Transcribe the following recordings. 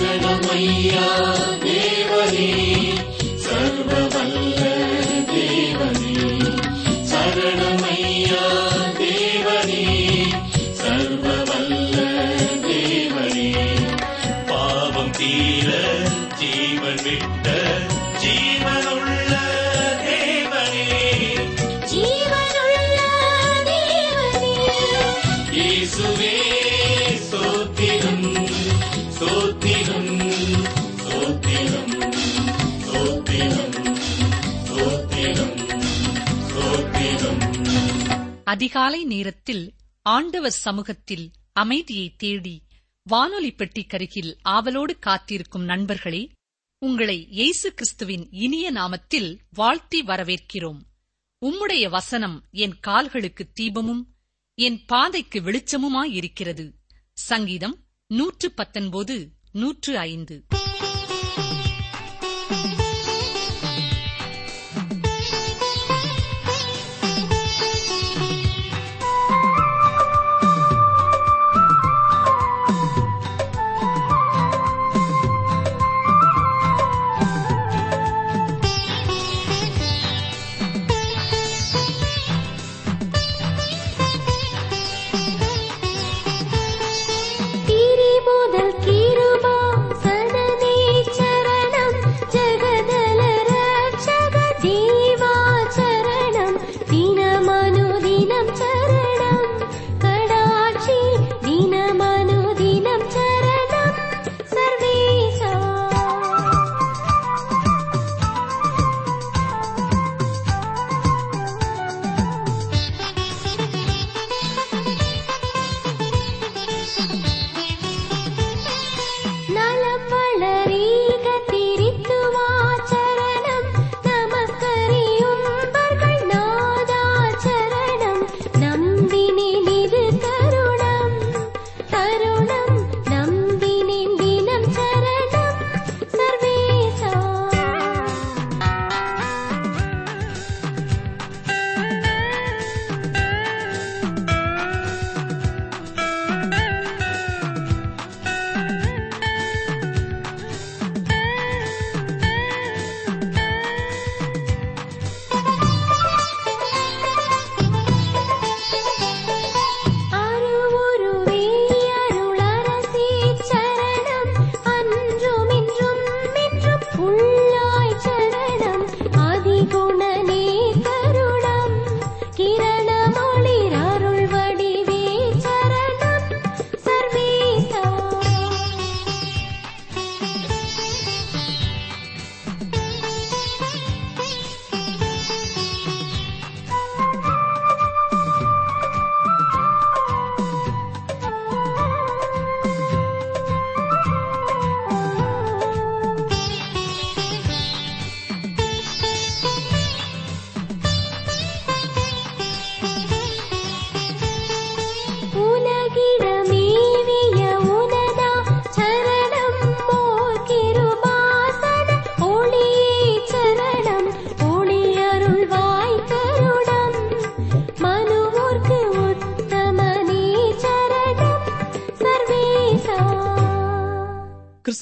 சரணமையா தேவனே அதிகாலை நேரத்தில் ஆண்டவர் சமூகத்தில் அமைதியை தேடி வானொலி பெட்டிக்கருகில் ஆவலோடு காத்திருக்கும் நண்பர்களே உங்களை இயேசு கிறிஸ்துவின் இனிய நாமத்தில் வாழ்த்தி வரவேற்கிறோம். உம்முடைய வசனம் என் கால்களுக்கு தீபமும் என் பாதைக்கு வெளிச்சமுமாயிருக்கிறது. சங்கீதம் நூற்று பத்தொன்பது நூற்று ஐந்து.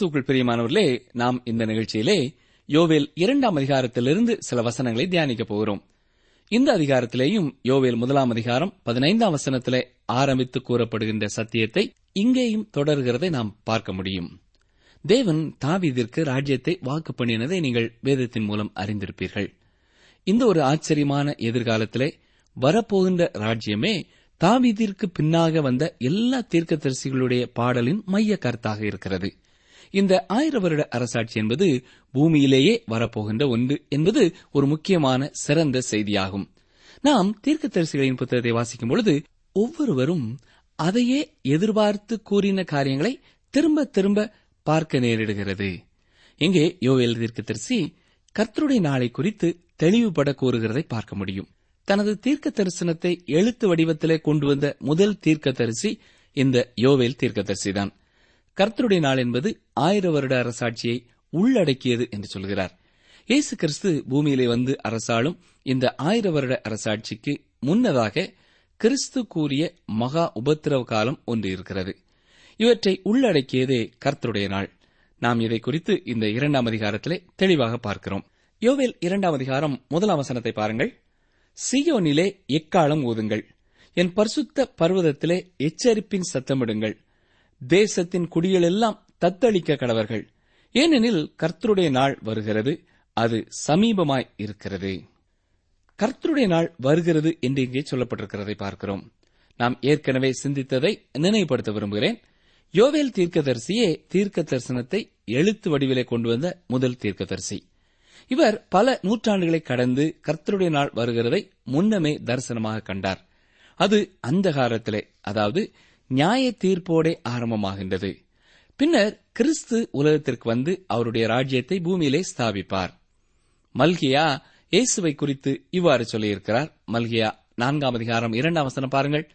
கிறிஸ்துவுக்குள் பிரியமானவர்களே நாம் இந்த நிகழ்ச்சியிலே யோவேல் இரண்டாம் அதிகாரத்திலிருந்து சில வசனங்களை தியானிக்கப் போகிறோம். இந்த அதிகாரத்திலேயும் யோவேல் முதலாம் அதிகாரம் பதினைந்தாம் வசனத்திலே ஆரம்பித்து கூறப்படுகின்ற சத்தியத்தை இங்கேயும் தொடர்கிறதை நாம் பார்க்க முடியும். தேவன் தாவீதிற்கு ராஜ்யத்தை வாக்கு பண்ணினதை நீங்கள் வேதத்தின் மூலம் அறிந்திருப்பீர்கள். இந்த ஒரு ஆச்சரியமான எதிர்காலத்திலே வரப்போகின்ற ராஜ்யமே தாவீதிற்கு பின்னாக வந்த எல்லா தீர்க்கதரிசிகளுடைய பாடலின் மைய கருத்தாக இருக்கிறது. இந்த ஆயிர வருட அரசாட்சி என்பது பூமியிலேயே வரப்போகின்ற ஒன்று என்பது ஒரு முக்கியமான சிறந்த செய்தியாகும். நாம் தீர்க்கதரிசிகளின் புத்தகத்தை வாசிக்கும் பொழுது ஒவ்வொருவரும் அதையே எதிர்பார்த்து கூறின காரியங்களை திரும்ப திரும்ப பார்க்க நேரிடுகிறது. இங்கே யோவேல் தீர்க்கதரிசி கர்த்தருடைய நாளை குறித்து தெளிவுபட கூறுகிறதை பார்க்க முடியும். தனது தீர்க்க தரிசனத்தை எழுத்து வடிவத்திலே கொண்டு வந்த முதல் தீர்க்கதரிசி இந்த யோவேல் தீர்க்கதரிசிதான். கர்த்தருடைய நாள் என்பது ஆயிர வருட அரசாட்சியை உள்ளடக்கியது என்று சொல்கிறார். இயேசு கிறிஸ்து பூமியிலே வந்து அரசாலும் இந்த ஆயிர வருட அரசாட்சிக்கு முன்னதாக கிறிஸ்து கூறிய மகா உபத்திரவ காலம் ஒன்று இருக்கிறது. இவற்றை உள்ளடக்கியதே கர்த்தருடைய நாள். நாம் இதை குறித்து இந்த இரண்டாம் அதிகாரத்திலே தெளிவாக பார்க்கிறோம். யோவேல் இரண்டாம் அதிகாரம் முதலாம் வசனத்தை பாருங்கள். சியோனிலே எக்காலம் ஊதுங்கள். என் பரிசுத்த பர்வதத்திலே எச்சரிப்பின் சத்தமிடுங்கள். தேசத்தின் குடிகளெல்லாம் தத்தளிக்க கடவர்கள். ஏனெனில் கர்த்தருடைய நாள் வருகிறது அது சமீபமாய் இருக்கிறது. கர்த்தருடைய நாள் வருகிறது என்று இங்கே சொல்லப்பட்டிருக்கிறதை பார்க்கிறோம். நாம் ஏற்கனவே சிந்தித்ததை நினைவுபடுத்த விரும்புகிறேன். யோவேல் தீர்க்கதரிசியே தீர்க்க தரிசனத்தை எழுத்து வடிவிலே கொண்டு வந்த முதல் தீர்க்கதரிசி. இவர் பல நூற்றாண்டுகளை கடந்து கர்த்தருடைய நாள் வருகிறதை முன்னமே தரிசனமாக கண்டார். அது அந்த காலத்திலே அதாவது நியாய தீர்ப்போடே ஆரம்பமாகின்றது. பின்னர் கிறிஸ்து உலகத்திற்கு வந்து அவருடைய ராஜ்யத்தை பூமியிலே ஸ்தாபிப்பார். மல்கியா இயேசுவை குறித்து இவ்வாறு சொல்லியிருக்கிறார். மல்கியா நான்காம் அதிகாரம் இரண்டாம் வசனம் பாருங்கள்.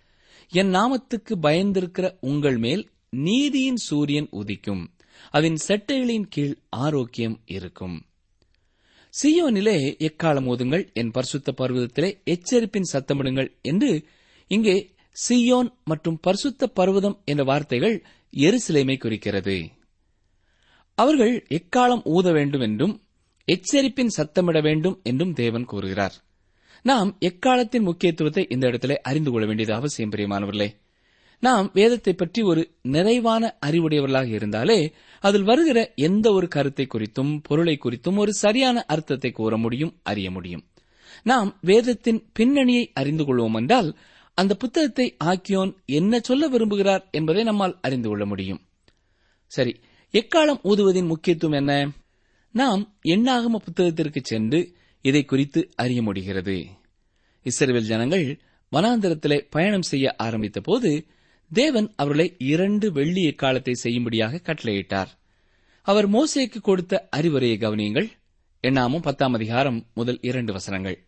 என் நாமத்துக்கு பயந்திருக்கிற உங்கள் மேல் நீதியின் சூரியன் உதிக்கும். அதன் செட்டைகளின் கீழ் ஆரோக்கியம் இருக்கும். சியோனிலே எக்காலம் ஓதுங்கள் என் பரிசுத்த பர்வதத்திலே எச்சரிப்பின் சத்தமிடுங்கள் என்று இங்கே சியோன் மற்றும் பரிசுத்த பர்வதம் என்ற வார்த்தைகள் எருசலேமை குறிக்கிறது. அவர்கள் எக்காலம் ஊத வேண்டும் என்றும் எச்சரிப்பின் சத்தமிட வேண்டும் என்றும் தேவன் கூறுகிறார். நாம் எக்காலத்தின் முக்கியத்துவத்தை இந்த இடத்திலே அறிந்து கொள்ள வேண்டியது அவசியம் பிரியமானவர்களே. நாம் வேதத்தை பற்றி ஒரு நிறைவான அறிவுடையவர்களாக இருந்தாலே அதில் வருகிற எந்த ஒரு கருத்தை குறித்தும் பொருளை குறித்தும் ஒரு சரியான அர்த்தத்தை கூற முடியும் அறிய முடியும். நாம் வேதத்தின் பின்னணியை அறிந்து கொள்வோம் என்றால் அந்த புத்தகத்தை ஆக்கியோன் என்ன சொல்ல விரும்புகிறார் என்பதை நம்மால் அறிந்து கொள்ள முடியும். சரி எக்காலம் ஊதுவதின் முக்கியத்துவம் என்ன? நாம் எண்ணாகம புத்தகத்திற்கு சென்று இதை குறித்து அறிய முடிகிறது. இஸ்ரேல் ஜனங்கள் வனாந்தரத்திலே பயணம் செய்ய ஆரம்பித்த போது தேவன் அவர்களை இரண்டு வெள்ளி எக்காலத்தை செய்யும்படியாக கட்டளையிட்டார். அவர் மோசேக்கு கொடுத்த அறிவுரையை கவனியுங்கள். எண்ணாமும் பத்தாம் அதிகாரம் முதல் இரண்டு வசனங்கள்.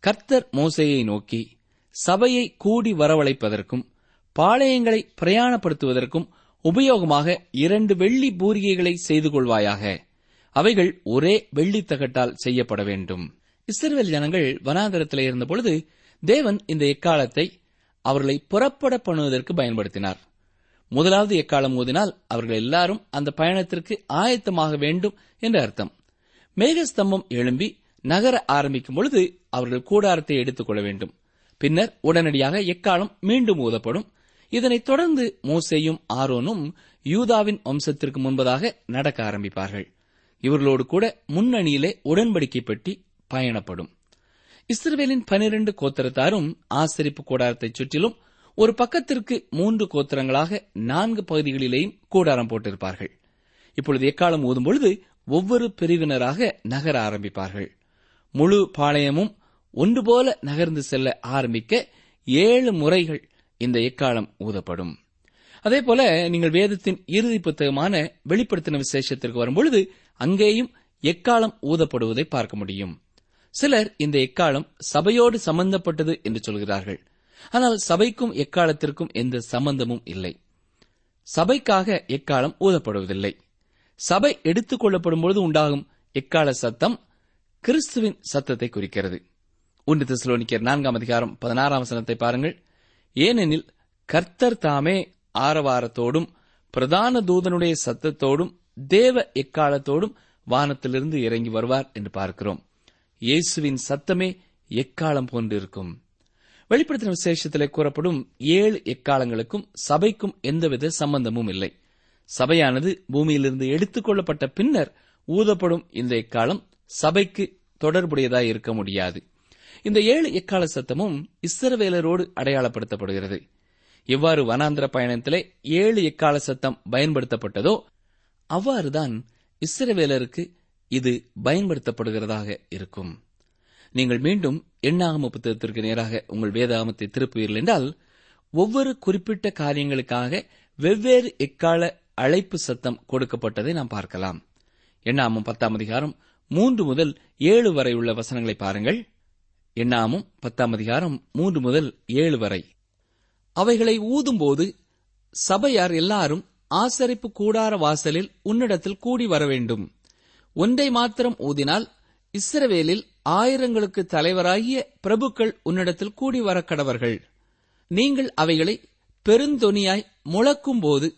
கர்த்தர் மோசையை நோக்கி சபையை கூடி வரவழைப்பதற்கும் பாளையங்களை பிரயாணப்படுத்துவதற்கும் உபயோகமாக இரண்டு வெள்ளி பூரிகைகளை செய்து கொள்வாயாக. அவைகள் ஒரே வெள்ளித்தகட்டால் செய்யப்பட வேண்டும். இஸ்ரேல் ஜனங்கள் வனாந்தரத்தில் இருந்தபொழுது தேவன் இந்த எக்காலத்தை அவர்களை புறப்பட பண்ணுவதற்கு பயன்படுத்தினார். முதலாவது எக்காலம் ஊதினால் அவர்கள் எல்லாரும் அந்த பயணத்திற்கு ஆயத்தமாக வேண்டும் என்று அர்த்தம். மேகஸ்தம்பம் எழும்பி நகர ஆரம்பிக்கும் பொழுது அவர்கள் கூடாரத்தை எடுத்துக் கொள்ள வேண்டும். பின்னர் உடனடியாக எக்காலம் மீண்டும் ஊதப்படும். இதனைத் தொடர்ந்து மோசேயும் ஆரோனும் யூதாவின் வம்சத்திற்கு முன்பதாக நடக்க ஆரம்பிப்பார்கள். இவர்களோடு கூட முன்னணியிலே உடன்படிக்கை பெட்டி பயணப்படும். இஸ்ரேலின் பனிரண்டு கோத்திரத்தாரும் ஆசரிப்பு கூடாரத்தைச் சுற்றிலும் ஒரு பக்கத்திற்கு மூன்று கோத்திரங்களாக நான்கு பகுதிகளிலேயும் கூடாரம் போட்டிருப்பார்கள். இப்பொழுது எக்காலம் ஊதும் பொழுது ஒவ்வொரு பிரிவினராக நகர ஆரம்பிப்பார்கள். முழு பாளையமும் ஒன்று போல நகர்ந்து செல்ல ஆரம்பிக்க ஏழு முறைகள் இந்த எக்காலம் ஊதப்படும். அதேபோல நீங்கள் வேதத்தின் இறுதி புத்தகமான வெளிப்படுத்தின விசேஷத்திற்கு வரும்பொழுது அங்கேயும் எக்காலம் ஊதப்படுவதை பார்க்க முடியும். சிலர் இந்த எக்காலம் சபையோடு சம்பந்தப்பட்டது என்று சொல்கிறார்கள். ஆனால் சபைக்கும் எக்காலத்திற்கும் எந்த சம்பந்தமும் இல்லை. சபைக்காக எக்காலம் ஊதப்படுவதில்லை. சபை எடுத்துக் கொள்ளப்படும் பொழுது உண்டாகும் எக்கால சத்தம் கிறிஸ்துவின் சத்தத்தை குறிக்கிறது. ஒன்று தெசலோனிக்கர் நான்காம் அதிகாரம் பதினாறாம் வசனத்தை பாருங்கள். ஏனெனில் கர்த்தர் தாமே ஆரவாரத்தோடும் பிரதான தூதனுடைய சத்தத்தோடும் தேவ எக்காலத்தோடும் வானத்திலிருந்து இறங்கி வருவார் என்று பார்க்கிறோம். இயேசுவின் சத்தமே எக்காலம் போன்றிருக்கும். வெளிப்படுத்தின விசேஷத்திலே கூறப்படும் ஏழு எக்காலங்களுக்கும் சபைக்கும் எந்தவித சம்பந்தமும் இல்லை. சபையானது பூமியிலிருந்து எடுத்துக் கொள்ளப்பட்ட பின்னர் ஊதப்படும் இந்த எக்காலம் சபைக்கு தொடர்புடையதாய் இருக்க முடியாது. இந்த ஏழு எக்கால சத்தமும் இஸ்ரவேலரோடு அடையாளப்படுத்தப்படுகிறது. எவ்வாறு வனாந்திர பயணத்திலே ஏழு எக்கால சத்தம் பயன்படுத்தப்பட்டதோ அவ்வாறுதான் இஸ்ரவேலருக்கு இது பயன்படுத்தப்படுகிறதாக இருக்கும். நீங்கள் மீண்டும் எண்ணாகம புத்தகத்திற்கு நேராக உங்கள் வேதாகமத்தை திருப்புவீர்கள் என்றால் ஒவ்வொரு குறிப்பிட்ட காரியங்களுக்காக வெவ்வேறு எக்கால அழைப்பு சத்தம் கொடுக்கப்பட்டதை நாம் பார்க்கலாம். எண்ணாமம் பத்தாம் அதிகாரம் மூன்று முதல் ஏழு வரை உள்ள வசனங்களை பாருங்கள். எண்ணாமும் பத்தாம் அதிகாரம் மூன்று முதல் ஏழு வரை. அவைகளை ஊதும்போது சபையார் எல்லாரும் ஆசரிப்பு கூடார வாசலில் உன்னிடத்தில் கூடி வர வேண்டும். ஒன்றை மாத்திரம் ஊதினால் இஸ்ரவேலில் ஆயிரங்களுக்கு தலைவராகிய பிரபுக்கள் உன்னிடத்தில் கூடி வர கடவர்கள். நீங்கள் அவைகளை பெருந்தொனியாய் முழக்கும் போது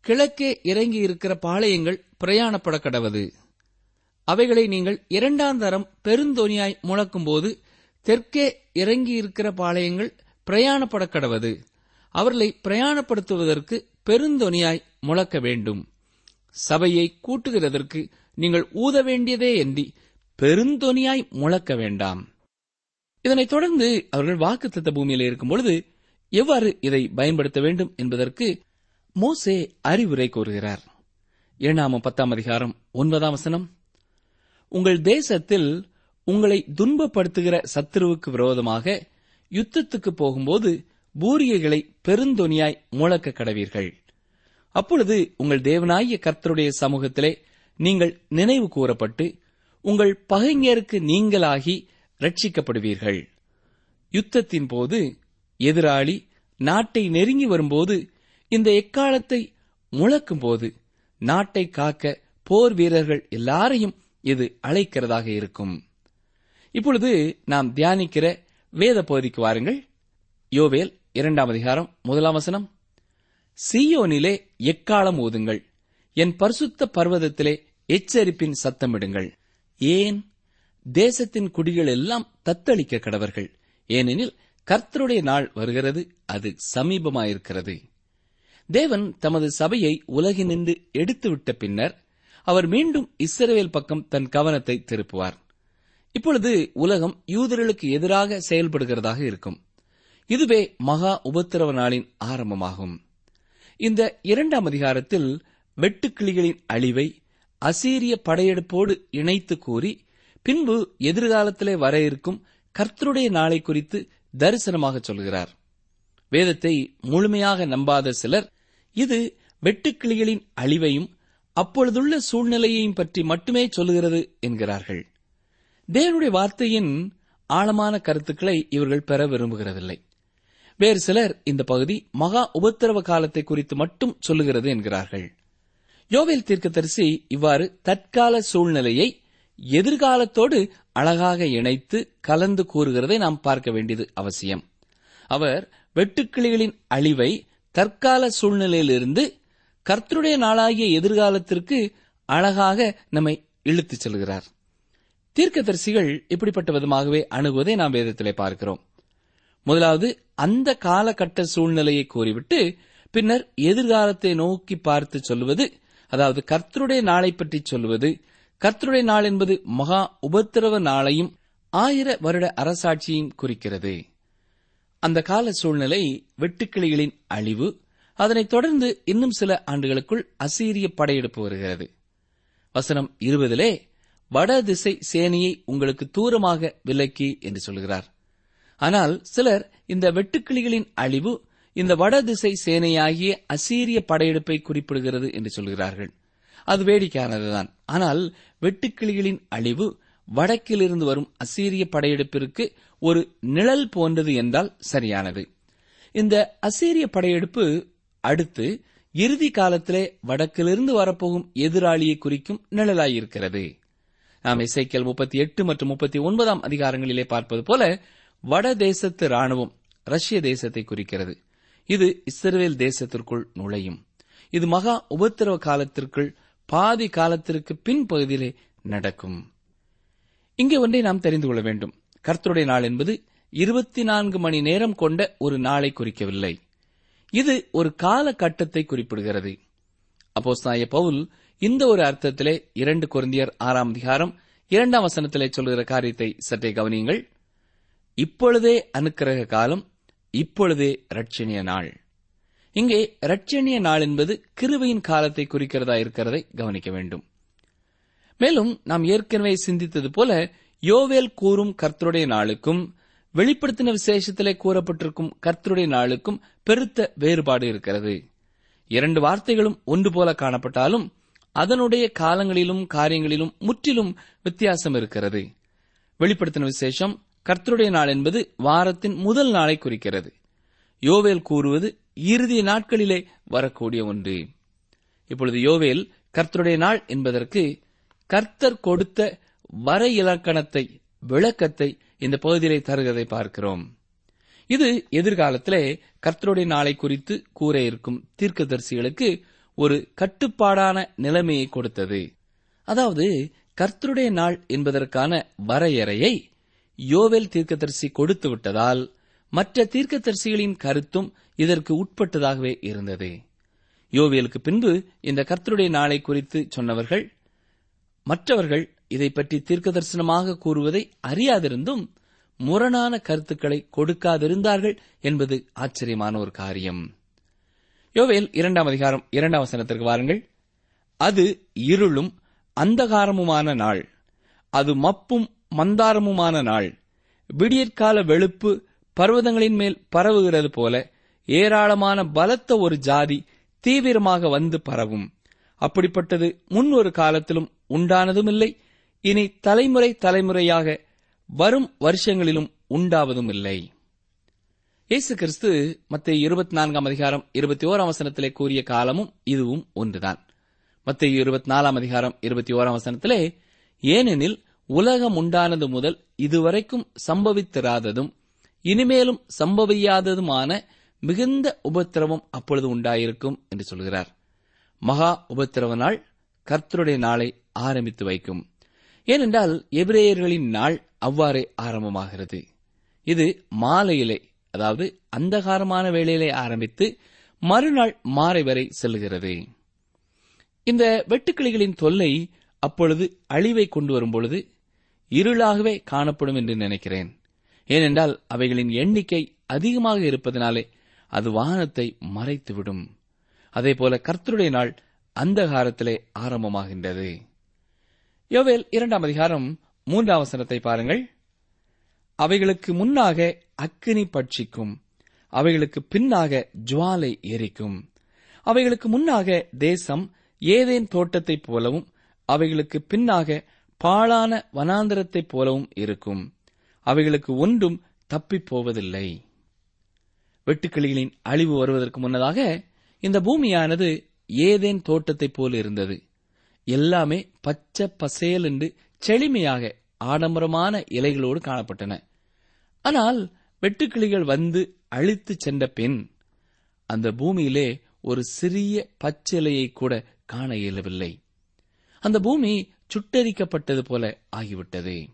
கிழக்கே இறங்கி இருக்கிற பாளையங்கள் பிரயாணப்பட கடவது. அவைகளை நீங்கள் இரண்டாம் தரம் பெருந்தொனியாய் முழக்கும்போது தெற்கே இறங்கி இருக்கிற பாளையங்கள் பிரயாணப்பட கடவது அவர்களை பிரயாணப்படுத்துவதற்கு பெருந்தொனியாய் முழக்க வேண்டும். சபையை கூட்டுகிறதற்கு நீங்கள் ஊத வேண்டியதே என்றி பெருந்தொனியாய் முழக்க வேண்டாம். இதனைத் தொடர்ந்து அவர்கள் வாக்குத்தத்த பூமியில் இருக்கும் பொழுது எவ்வாறு இதை பயன்படுத்த வேண்டும் என்பதற்கு மோசே அறிவுரை கூறுகிறார். ஏழாம் பத்தாம் அதிகாரம் ஒன்பதாம் வசனம். உங்கள் தேசத்தில் உங்களை துன்பப்படுத்துகிற சத்துருவுக்கு விரோதமாக யுத்தத்துக்கு போகும்போது பூரியைகளை பெருந்தொனியாய் முழக்க கடவீர்கள். அப்பொழுது உங்கள் தேவனாகிய கர்த்தருடைய சமூகத்திலே நீங்கள் நினைவு கூறப்பட்டு உங்கள் பகைஞருக்கு நீங்களாகி ரட்சிக்கப்படுவீர்கள் யுத்தத்தின் போது எதிராளி நாட்டை நெருங்கி வரும்போது இந்த எக்காலத்தை முழக்கும்போது நாட்டை காக்க போர் வீரர்கள் எல்லாரையும் இது அழைக்கிறதாக இருக்கும். இப்பொழுது நாம் தியானிக்கிற வேத பகுதிக்கு வாருங்கள். யோவேல் இரண்டாம் அதிகாரம் முதலாம் வசனம். சீயோனிலே எக்காலம் ஓதுங்கள் என் பரிசுத்த பர்வதத்திலே எச்சரிப்பின் சத்தமிடுங்கள். ஏன்? தேசத்தின் குடிகள் எல்லாம் தத்தளிக்க கடவர்கள். ஏனெனில் கர்த்தருடைய நாள் வருகிறது அது சமீபமாயிருக்கிறது. தேவன் தமது சபையை உலகினின்று எடுத்துவிட்ட பின்னர் அவர் மீண்டும் இஸ்ரேல் பக்கம் தன் கவனத்தை திருப்புவார். இப்பொழுது உலகம் யூதர்களுக்கு எதிராக செயல்படுகிறதாக இருக்கும். இதுவே மகா உபத்திரவ நாளின் ஆரம்பமாகும். இந்த இரண்டாம் அதிகாரத்தில் வெட்டுக்கிளிகளின் அழிவை அசீரிய படையெடுப்போடு இணைத்து கூறி பின்பு எதிர்காலத்திலே வர இருக்கும் கர்த்தருடைய நாளை குறித்து தரிசனமாக சொல்கிறார். வேதத்தை முழுமையாக நம்பாத சிலர் இது வெட்டுக்கிளிகளின் அழிவையும் அப்பொழுதுள்ள சூழ்நிலையையும் பற்றி மட்டுமே சொல்லுகிறது என்கிறார்கள். தேவனுடைய வார்த்தையின் ஆழமான கருத்துக்களை இவர்கள் பெற விரும்புகிறதில்லை. வேறு சிலர் இந்த பகுதி மகா உபத்திரவ காலத்தை குறித்து மட்டும் சொல்லுகிறது என்கிறார்கள். யோவேல் தீர்க்கதரிசி இவ்வாறு தற்கால சூழ்நிலையை எதிர்காலத்தோடு அழகாக இணைத்து கலந்து கூறுகிறதை நாம் பார்க்க வேண்டியது அவசியம். அவர் வெட்டுக்கிளிகளின் அழிவை தற்கால சூழ்நிலையிலிருந்து கர்த்தருடைய நாளாகிய எதிர்காலத்திற்கு அழகாக நம்மை இழுத்துச் செல்கிறார். தீர்க்கதரிசிகள் இப்படிப்பட்ட விதமாகவே அணுகுவதை நாம் வேதத்திலே பார்க்கிறோம். முதலாவது அந்த காலகட்ட சூழ்நிலையை கூறிவிட்டு பின்னர் எதிர்காலத்தை நோக்கி பார்த்து சொல்லுவது அதாவது கர்த்தருடைய நாளை பற்றி சொல்லுவது கர்த்தருடைய நாள் என்பது மகா உபத்திரவ நாளையும் ஆயிர வருட அரசாட்சியையும் குறிக்கிறது. அந்த கால சூழ்நிலை வெட்டுக்கிளிகளின் அழிவு அதனைத் தொடர்ந்து இன்னும் சில ஆண்டுகளுக்குள் அசீரிய படையெடுப்பு வருகிறது. வசனம் இருபதிலே வடதிசை சேனையை உங்களுக்கு தூரமாக விலக்கி என்று சொல்கிறார். ஆனால் சிலர் இந்த வெட்டுக்கிளிகளின் அழிவு இந்த வடதிசை சேனையாகிய அசீரிய படையெடுப்பை குறிப்பிடுகிறது என்று சொல்கிறார்கள். அது வேடிக்கையானதுதான். ஆனால் வெட்டுக்கிளிகளின் அழிவு வடக்கிலிருந்து வரும் அசீரிய படையெடுப்பிற்கு ஒரு நிழல் போன்றது என்றால் சரியானது. இந்த அசீரிய படையெடுப்பு அடுத்து இறுதி காலத்திலே வடக்கிலிருந்து வரப்போகும் எதிராளியை குறிக்கும் நிழலாயிருக்கிறது நாம் இசைக்கல் முப்பத்தி எட்டு மற்றும் முப்பத்தி ஒன்பதாம் அதிகாரங்களிலே பார்ப்பது போல வட தேசத்து ராணுவம் ரஷ்ய தேசத்தை குறிக்கிறது. இது இஸ்ரேல் தேசத்திற்குள் நுழையும். இது மகா உபத்திரவ காலத்திற்குள் பாதி காலத்திற்கு பின்பகுதியிலே நடக்கும். இங்கே ஒன்றை நாம் தெரிந்து கொள்ள வேண்டும். கர்த்தருடைய நாள் என்பது இருபத்தி நான்கு மணி நேரம் கொண்ட ஒரு நாளை குறிக்கவில்லை. இது ஒரு காலகட்டத்தை குறிப்பிடுகிறது. அப்போஸ்தாய பவுல் இந்த ஒரு அர்த்தத்திலே இரண்டு குருந்தியர் ஆறாம் அதிகாரம் இரண்டாம் வசனத்திலே சொல்கிற காரியத்தை சற்றே கவனியுங்கள். இப்பொழுதே அனுக்கிரக காலம் இப்பொழுதே ரட்சணிய நாள். இங்கே ரட்சணிய நாள் என்பது கிருவையின் காலத்தை குறிக்கிறதா இருக்கிறதை கவனிக்க வேண்டும். மேலும் நாம் ஏற்கனவே சிந்தித்தது போல யோவேல் கூறும் கர்த்தருடைய நாளுக்கும் வெளிப்படுத்தின விசேஷத்திலே கூறப்பட்டிருக்கும் கர்த்தருடைய நாளுக்கும் பெருத்த வேறுபாடு இருக்கிறது. இரண்டு வார்த்தைகளும் ஒன்று போல காணப்பட்டாலும் அதனுடைய காலங்களிலும் காரியங்களிலும் முற்றிலும் வித்தியாசம் இருக்கிறது. வெளிப்படுத்தின விசேஷம் கர்த்தருடைய நாள் என்பது வாரத்தின் முதல் நாளை குறிக்கிறது. யோவேல் கூறுவது இறுதி நாட்களிலே வரக்கூடிய ஒன்று. இப்பொழுது யோவேல் கர்த்தருடைய நாள் என்பதற்கு கர்த்தர் கொடுத்த வர இலக்கணத்தை விளக்கத்தை இந்த பகுதியிலே தருகிறதை பார்க்கிறோம். இது எதிர்காலத்திலே கர்த்தருடைய நாளை குறித்து கூற இருக்கும் தீர்க்கதரிசிகளுக்கு ஒரு கட்டுப்பாடான நிலைமையை கொடுத்தது. அதாவது கர்த்தருடைய நாள் என்பதற்கான வரையறையை யோவேல் தீர்க்கதரிசி கொடுத்து விட்டதால் மற்ற தீர்க்கதரிசிகளின் கருத்தும் இதற்கு உட்பட்டதாகவே இருந்தது. யோவேலுக்கு பின்பு இந்த கர்த்தருடைய நாளை குறித்து சொன்னவர்கள் மற்றவர்கள் இதை பற்றி தீர்க்கதரிசனமாக கூறுவதை அறியாதிருந்தும் முரணான கருத்துக்களை கொடுக்காதிருந்தார்கள் என்பது ஆச்சரியமான ஒரு காரியம். யோவேல் இரண்டாம் அதிகாரம் இரண்டாம் வசனத்திற்கு வாருங்கள். அது இருளும் அந்தகாரமுமான நாள். அது மப்பும் மந்தாரமுமான நாள். விடியற்கால வெளுப்பு பர்வதங்களின் மேல் பரவுகிறது போல ஏராளமான பலத்த ஒரு ஜாதி தீவிரமாக வந்து பரவும். அப்படிப்பட்டது முன் ஒரு காலத்திலும் உண்டானதும் இல்லை இனி தலைமுறை தலைமுறையாக வரும் வருஷங்களிலும் உண்டாவதும் இல்லை இயேசு கிறிஸ்து மத்திய இருபத்தி நான்காம் அதிகாரம் இருபத்தி ஓராம் வசனத்திலே கூறிய காலமும் இதுவும் ஒன்றுதான். மத்திய இருபத்தி நாலாம் அதிகாரம் இருபத்தி ஓராம் வசனத்திலே ஏனெனில் உலகம் உண்டானது முதல் இதுவரைக்கும் சம்பவித்திராததும் இனிமேலும் சம்பவியாததுமான மிகுந்த உபத்திரவம் அப்பொழுது உண்டாயிருக்கும் என்று சொல்கிறார். மகா உபத்திரவ நாள் கர்த்தருடைய நாளை ஆரம்பித்து வைக்கும். ஏனென்றால் எபிரேயர்களின் நாள் அவ்வாறே ஆரம்பமாகிறது. இது மாலையிலே அதாவது அந்தகாரமான வேளையிலே ஆரம்பித்து மறுநாள் மாறை வரை செல்கிறது. இந்த வெட்டுக்கிளிகளின் தொல்லை அப்பொழுது அழிவை கொண்டு வரும்பொழுது இருளாகவே காணப்படும் என்று நினைக்கிறேன். ஏனென்றால் அவைகளின் எண்ணிக்கை அதிகமாக இருப்பதனாலே அது வானத்தை மறைத்துவிடும். அதேபோல கர்த்தருடைய நாள் அந்தகாரத்திலே ஆரம்பமாகின்றது. யோவேல் இரண்டாம் அதிகாரம் மூன்றாம் வசனத்தை பாருங்கள். அவைகளுக்கு முன்னாக அக்கினி பட்சிக்கும். அவைகளுக்கு பின்னாக ஜுவாலை எரிக்கும். அவைகளுக்கு முன்னாக தேசம் ஏதேன் தோட்டத்தைப் போலவும் அவைகளுக்கு பின்னாக பாழான வனாந்தரத்தைப் போலவும் இருக்கும். அவைகளுக்கு ஒன்றும் தப்பிப் போவதில்லை. வெட்டுக்கிளிகளின் அழிவு வருவதற்கு முன்னதாக இந்த பூமியானது ஏதேன் தோட்டத்தைப் போல இருந்தது. எல்லாமே பச்சை பசேல் என்று செழுமையாக ஆடம்பரமான இலைகளோடு காணப்பட்டன. ஆனால் வெட்டுக்கிளிகள் வந்து அழித்துச் சென்ற பின் அந்த பூமியிலே ஒரு சிறிய பச்சிலையை கூட காண இயலவில்லை. அந்த பூமி சுட்டரிக்கப்பட்டது போல ஆகிவிட்டது.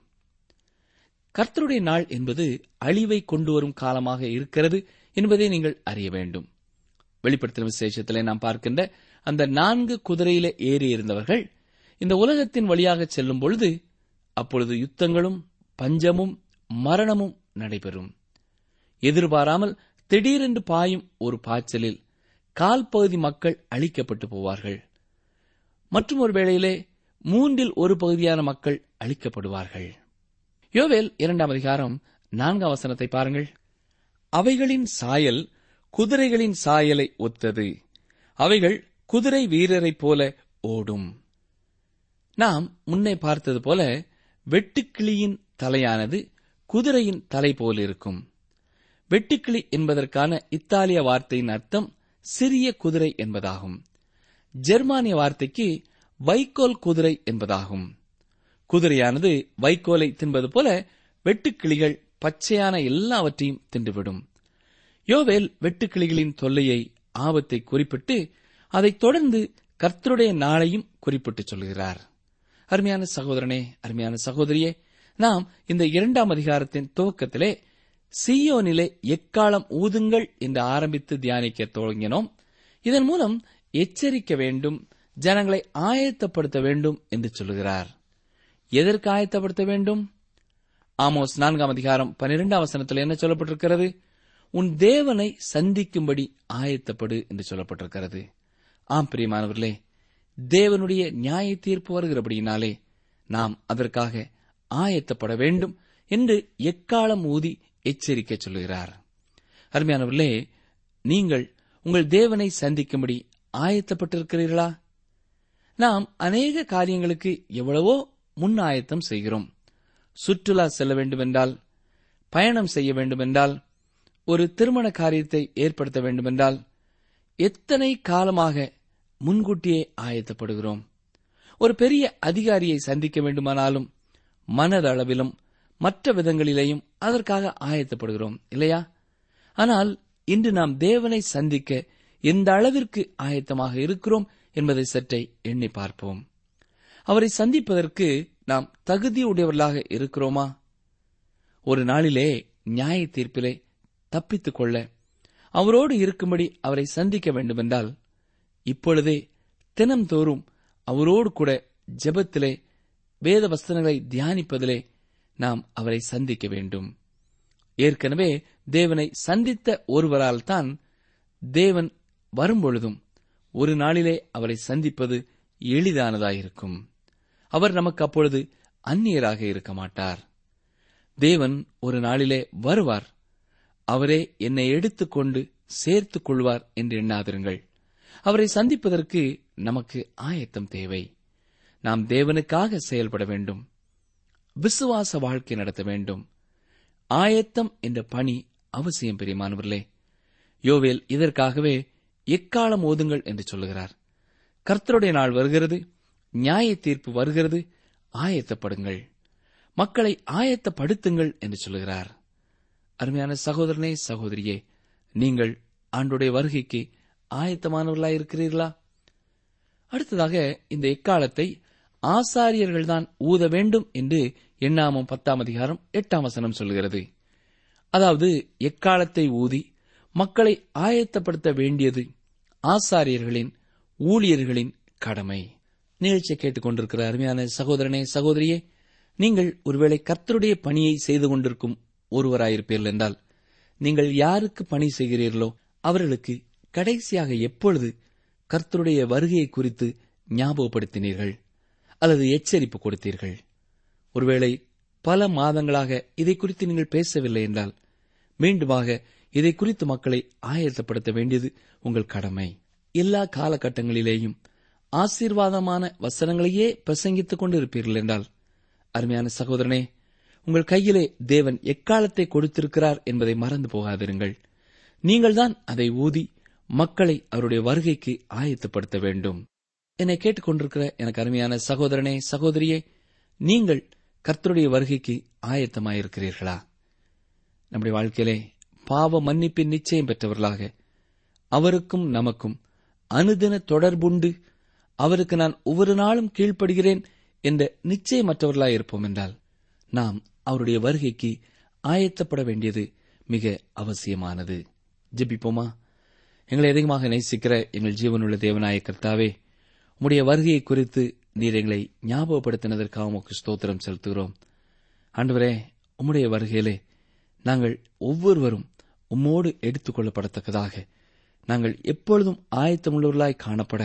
கர்த்தருடைய நாள் என்பது அழிவை கொண்டு வரும் காலமாக இருக்கிறது என்பதை நீங்கள் அறிய வேண்டும். வெளிப்படுத்தின விசேஷத்திலே நாம் பார்க்கின்ற அந்த நான்கு குதிரையில ஏறி இருந்தவர்கள் இந்த உலகத்தின் வழியாக செல்லும் பொழுது அப்பொழுது யுத்தங்களும் பஞ்சமும் மரணமும் நடைபெறும். எதிர்பாராமல் திடீரென்று பாயும் ஒரு பாய்ச்சலில் கால் பகுதி மக்கள் அழிக்கப்பட்டு போவார்கள். மற்றும் ஒரு வேளையிலே மூன்றில் ஒரு பகுதியான மக்கள் அழிக்கப்படுவார்கள். யோவேல் இரண்டாம் அதிகாரம் நான்காம் வசனத்தை பாருங்கள். அவைகளின் சாயல் குதிரைகளின் சாயலை ஒத்தது. அவைகள் குதிரை வீரரைப் போல ஓடும். நாம் முன்னே பார்த்தது போல வெட்டுக்கிளியின் தலையானது குதிரையின் தலை போலிருக்கும் வெட்டுக்கிளி என்பதற்கான இத்தாலிய வார்த்தையின் அர்த்தம் சிறிய குதிரை என்பதாகும். ஜெர்மானிய வார்த்தைக்கு வைக்கோல் குதிரை என்பதாகும். குதிரையானது வைக்கோலை தின்பது போல வெட்டுக்கிளிகள் பச்சையான எல்லாவற்றையும் தின்றுவிடும். யோவேல் வெட்டுக்கிளிகளின் தொல்லையை ஆபத்தை குறிப்பிட்டு அதைத் தொடர்ந்து கர்த்தருடைய நாளையும் குறிப்பிட்டு சொல்கிறார். அருமையான சகோதரனே அருமையான சகோதரியே நாம் இந்த இரண்டாம் அதிகாரத்தின் துவக்கத்திலே சியோனிலே எக்காலம் ஊதுங்கள் என்று ஆரம்பித்து தியானிக்க தொடங்கினோம் இதன் மூலம் எச்சரிக்க வேண்டும் ஜனங்களை ஆயத்தப்படுத்த வேண்டும் என்று சொல்கிறார். எதற்கு ஆயத்தப்படுத்த வேண்டும்? ஆமோஸ் நான்காம் அதிகாரம் பனிரெண்டாம் வசனத்தில் என்ன சொல்லப்பட்டிருக்கிறது? உன் தேவனை சந்திக்கும்படி ஆயத்தப்படு என்று சொல்லப்பட்டிருக்கிறது. ஆம் பிரியமானவர்களே தேவனுடைய நியாய தீர்ப்பு வருகிறபடியினாலே நாம் அதற்காக ஆயத்தப்பட வேண்டும் என்று எக்காலம் ஊதி எச்சரிக்க சொல்கிறார் அருமையானவர்களே நீங்கள் உங்கள் தேவனை சந்திக்கும்படி ஆயத்தப்பட்டிருக்கிறீர்களா? நாம் அநேக காரியங்களுக்கு எவ்வளவோ முன் ஆயத்தம் செய்கிறோம். சுற்றுலா செல்ல வேண்டுமென்றால் பயணம் செய்ய வேண்டுமென்றால் ஒரு திருமண காரியத்தை ஏற்படுத்த வேண்டுமென்றால் எத்தனை காலமாக முன்கூட்டியே ஆயத்தப்படுகிறோம்? ஒரு பெரிய அதிகாரியை சந்திக்க வேண்டுமானாலும் மனதளவிலும் மற்ற விதங்களிலேயும் அதற்காக ஆயத்தப்படுகிறோம் இல்லையா? ஆனால் இன்று நாம் தேவனை சந்திக்க எந்த அளவிற்கு ஆயத்தமாக இருக்கிறோம் என்பதை சற்றே எண்ணி பார்ப்போம். அவரை சந்திப்பதற்கு நாம் தகுதியுடையவர்களாக இருக்கிறோமா? ஒரு நாளிலே நியாய தீர்ப்பிலே தப்பித்துக் கொள்ள அவரோடு இருக்கும்படி அவரை சந்திக்க வேண்டுமென்றால் இப்பொழுதே தினம்தோறும் அவரோடு கூட ஜெபத்திலே வேத வசனங்களை தியானிப்பதிலே நாம் அவரை சந்திக்க வேண்டும். ஏற்கனவே தேவனை சந்தித்த ஒருவரால் தான் தேவன் வரும்பொழுதும் ஒரு நாளிலே அவரை சந்திப்பது எளிதானதாயிருக்கும். அவர் நமக்கு அப்பொழுது அந்நியராக இருக்க மாட்டார். தேவன் ஒரு நாளிலே வருவார். அவரே என்னை எடுத்துக்கொண்டு சேர்த்துக் கொள்வார் என்று எண்ணாதிருங்கள். அவரை சந்திப்பதற்கு நமக்கு ஆயத்தம் தேவை. நாம் தேவனுக்காக செயல்பட வேண்டும். விசுவாச வாழ்க்கை நடத்த வேண்டும். ஆயத்தம் என்ற பணி அவசியம் பெரியமானவர்களே. யோவேல் இதற்காகவே எக்காலம் ஓதுங்கள் என்று சொல்லுகிறார். கர்த்தருடைய நாள் வருகிறது நியாய தீர்ப்பு வருகிறது ஆயத்தப்படுங்கள். மக்களை ஆயத்தப்படுத்துங்கள் என்று சொல்லுகிறார். அருமையான சகோதரனே சகோதரியே நீங்கள் ஆண்டுடைய வருகைக்கு ஆயத்தமானவர்களாயிருக்கிறீர்களா? அடுத்ததாக இந்த எக்காலத்தை ஆசாரியர்கள்தான் ஊத வேண்டும் என்று எண்ணாமம் பத்தாம் அதிகாரம் எட்டாம் வசனம் சொல்கிறது. அதாவது எக்காலத்தை ஊதி மக்களை ஆயத்தப்படுத்த வேண்டியது ஆசாரியர்களின் ஊழியர்களின் கடமை. நிகழ்ச்சியை கேட்டுக்கொண்டிருக்கிற அருமையான சகோதரனே சகோதரியே நீங்கள் ஒருவேளை கர்த்தருடைய பணியை செய்து கொண்டிருக்கும் ஒருவராயிருப்பீர்கள் என்றால் நீங்கள் யாருக்கு பணி செய்கிறீர்களோ அவர்களுக்கு கடைசியாக எப்பொழுது கர்த்தருடைய வருகையை குறித்து ஞாபகப்படுத்தினீர்கள்? அல்லது எச்சரிப்பு கொடுத்தீர்கள். ஒருவேளை பல மாதங்களாக இதை குறித்து நீங்கள் பேசவில்லை என்றால் மீண்டுமாக இதை குறித்து மக்களை ஆயத்தப்படுத்த வேண்டியது உங்கள் கடமை. எல்லா காலகட்டங்களிலேயும் ஆசீர்வாதமான வசனங்களையே பிரசங்கித்துக் கொண்டிருப்பீர்கள் என்றால் அருமையான சகோதரனே உங்கள் கையிலே தேவன் எக்காலத்தை கொடுத்திருக்கிறார் என்பதை மறந்து போகாதிருங்கள். நீங்கள்தான் அதை ஊதி மக்களை அவருடைய வருகைக்கு ஆயத்தப்படுத்த வேண்டும். என்னை கேட்டுக்கொண்டிருக்கிற எனக்கு அருமையான சகோதரனே சகோதரியே நீங்கள் கர்த்தருடைய வருகைக்கு ஆயத்தமாயிருக்கிறீர்களா? நம்முடைய வாழ்க்கையிலே பாவ மன்னிப்பின் நிச்சயம் பெற்றவர்களாக அவருக்கும் நமக்கும் அனுதின தொடர்புண்டு அவருக்கு நான் ஒவ்வொரு நாளும் கீழ்ப்படுகிறேன் என்ற நிச்சயமற்றவர்களாய் இருப்போம் என்றால் நாம் அவருடைய வருகைக்கு ஆயத்தப்பட வேண்டியது மிக அவசியமானது. ஜிபிப்போமா? எங்களை அதிகமாக நேசிக்கிற எங்கள் ஜீவனுள்ள தேவநாய கர்த்தாவே உம்முடைய வருகையை குறித்து நீர் எங்களை ஞாபகப்படுத்தினதற்காக உமக்கு ஸ்தோத்திரம் செலுத்துகிறோம். ஆண்டவரே உம்முடைய வருகையிலே நாங்கள் ஒவ்வொருவரும் உம்மோடு எடுத்துக் கொள்ளப்படத்தக்கதாக நாங்கள் எப்பொழுதும் ஆயத்தமுள்ளவர்களாய் காணப்பட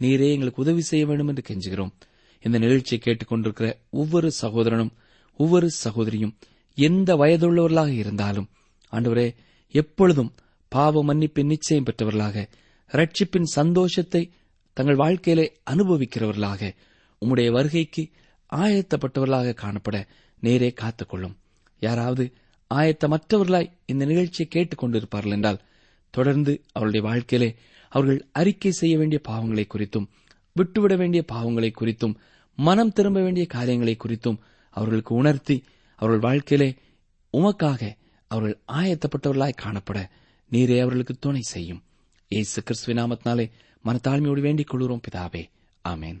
நீரே எங்களுக்கு உதவி செய்ய வேண்டும் என்று கெஞ்சுகிறோம். இந்த நிகழ்ச்சியை கேட்டுக்கொண்டிருக்கிற ஒவ்வொரு சகோதரனும் ஒவ்வொரு சகோதரியும் எந்த வயதுள்ளவர்களாக இருந்தாலும் ஆண்டவரே எப்பொழுதும் பாவ மன்னிப்பின் நிச்சயம் பெற்றவர்களாக ரட்சிப்பின் சந்தோஷத்தை தங்கள் வாழ்க்கையிலே அனுபவிக்கிறவர்களாக உம்முடைய வருகைக்கு ஆயத்தப்பட்டவர்களாக காணப்பட நேரே காத்துக்கொள்ளும். யாராவது ஆயத்தமற்றவர்களாய் இந்த நிகழ்ச்சியை கேட்டுக் கொண்டிருப்பார்கள் என்றால் தொடர்ந்து அவருடைய வாழ்க்கையிலே அவர்கள் அறிக்கை செய்ய வேண்டிய பாவங்களை குறித்தும் விட்டுவிட வேண்டிய பாவங்களை குறித்தும் மனம் திரும்ப வேண்டிய காரியங்களை குறித்தும் அவர்களுக்கு உணர்த்தி அவர்கள் வாழ்க்கையிலே உமக்காக அவர்கள் ஆயத்தப்பட்டவர்களாய் காணப்பட நீரே அவர்களுக்கு துணை செய்யும். ஏசு கிறிஸ்துவ நாமத்தினாலே மனத்தாழ்மையோடு வேண்டிக் கொள்கிறோம் பிதாவே. ஆமேன்.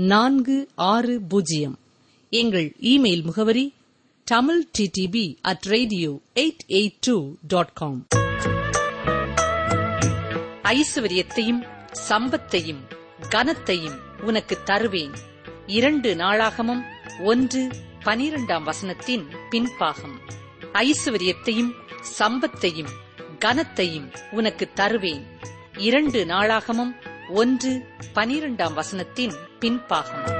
நான்கு ஆறு பூஜ்ஜியம். எங்கள் இமெயில் முகவரி Tamil DTP at radio eight eight two dot com ஐஸ்வர்யத்தையும் சம்பத்தையும் கனத்தையும் உனக்கு தருவேன். இரண்டு நாளாகமும் ஒன்று பனிரெண்டாம் வசனத்தின் பின்பாகம். ஐஸ்வர்யத்தையும் சம்பத்தையும் கனத்தையும் உனக்கு தருவேன். இரண்டு நாளாகமும் ஒன்று பனிரெண்டாம் வசனத்தின் பின்பாகம்.